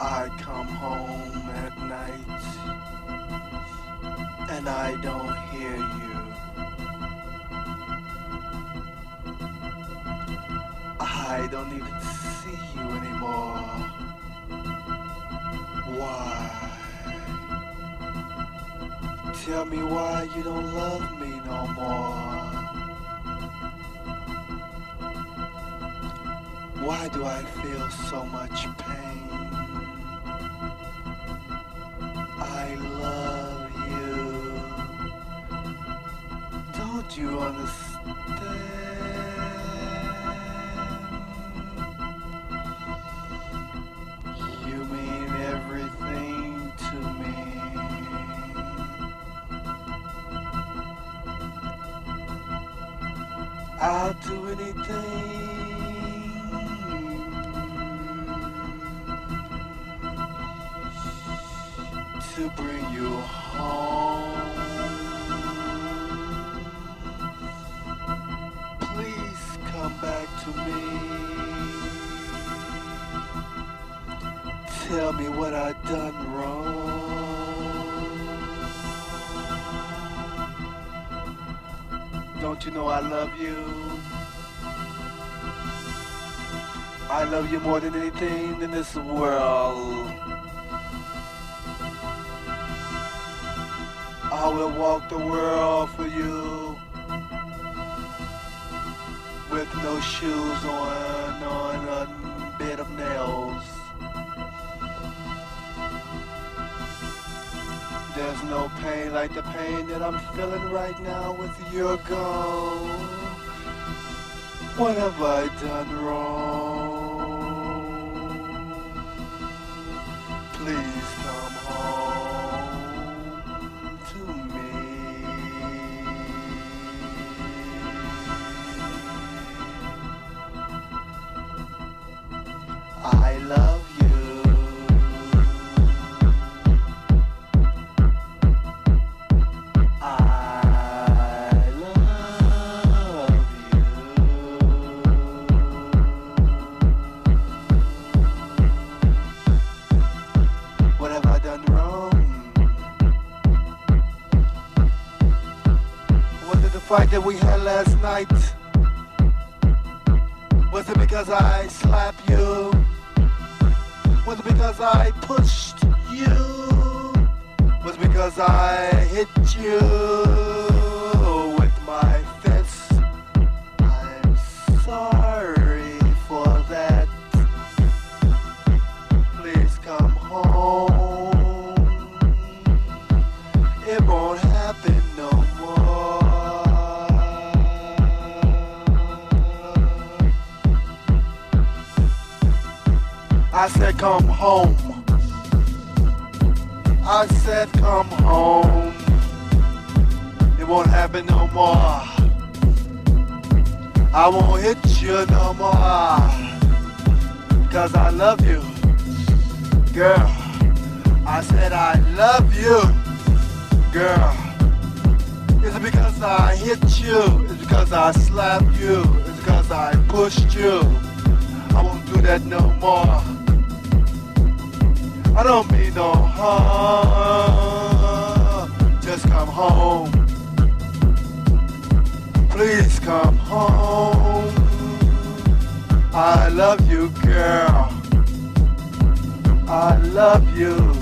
I come home at night and I don't hear you. I don't even see you anymore. Why? Tell me why you don't love me no more. Why do I feel so much pain? You understand? You mean everything to me. I'll do anything you more than anything in this world. I will walk the world for you with no shoes on, on a bed of nails. There's no pain like the pain that I'm feeling right now with your gone. What have I done wrong? That we had last night? I said come home. It won't happen no more. I won't hit you no more. Cause I love you. Girl. I said I love you. Girl. Is it because I hit you? Is it because I slapped you? Is it because I pushed you? I won't do that no more. I don't mean no harm. Just come home. Please come home. I love you, girl. I love you.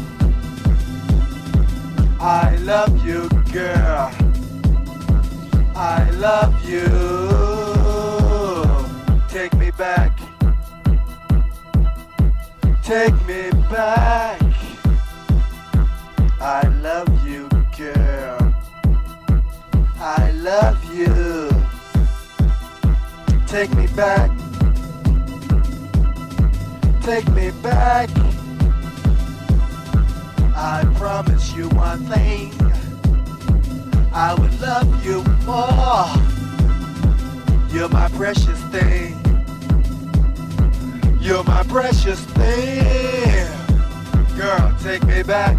I love you, girl. I love you. Take me back. Take me back. I love you, girl. I love you. Take me back. Take me back. I promise you one thing. I would love you more. You're my precious thing. You're my precious thing. Girl, take me back.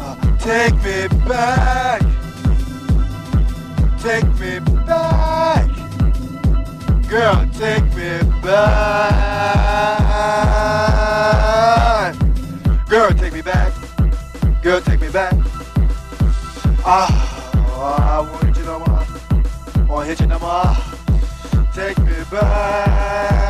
Uh, take me back. Take me back. Girl, take me back. Girl, take me back. Girl, take me back. Ah, oh, I want you no more. Want hit you no more. Take me back.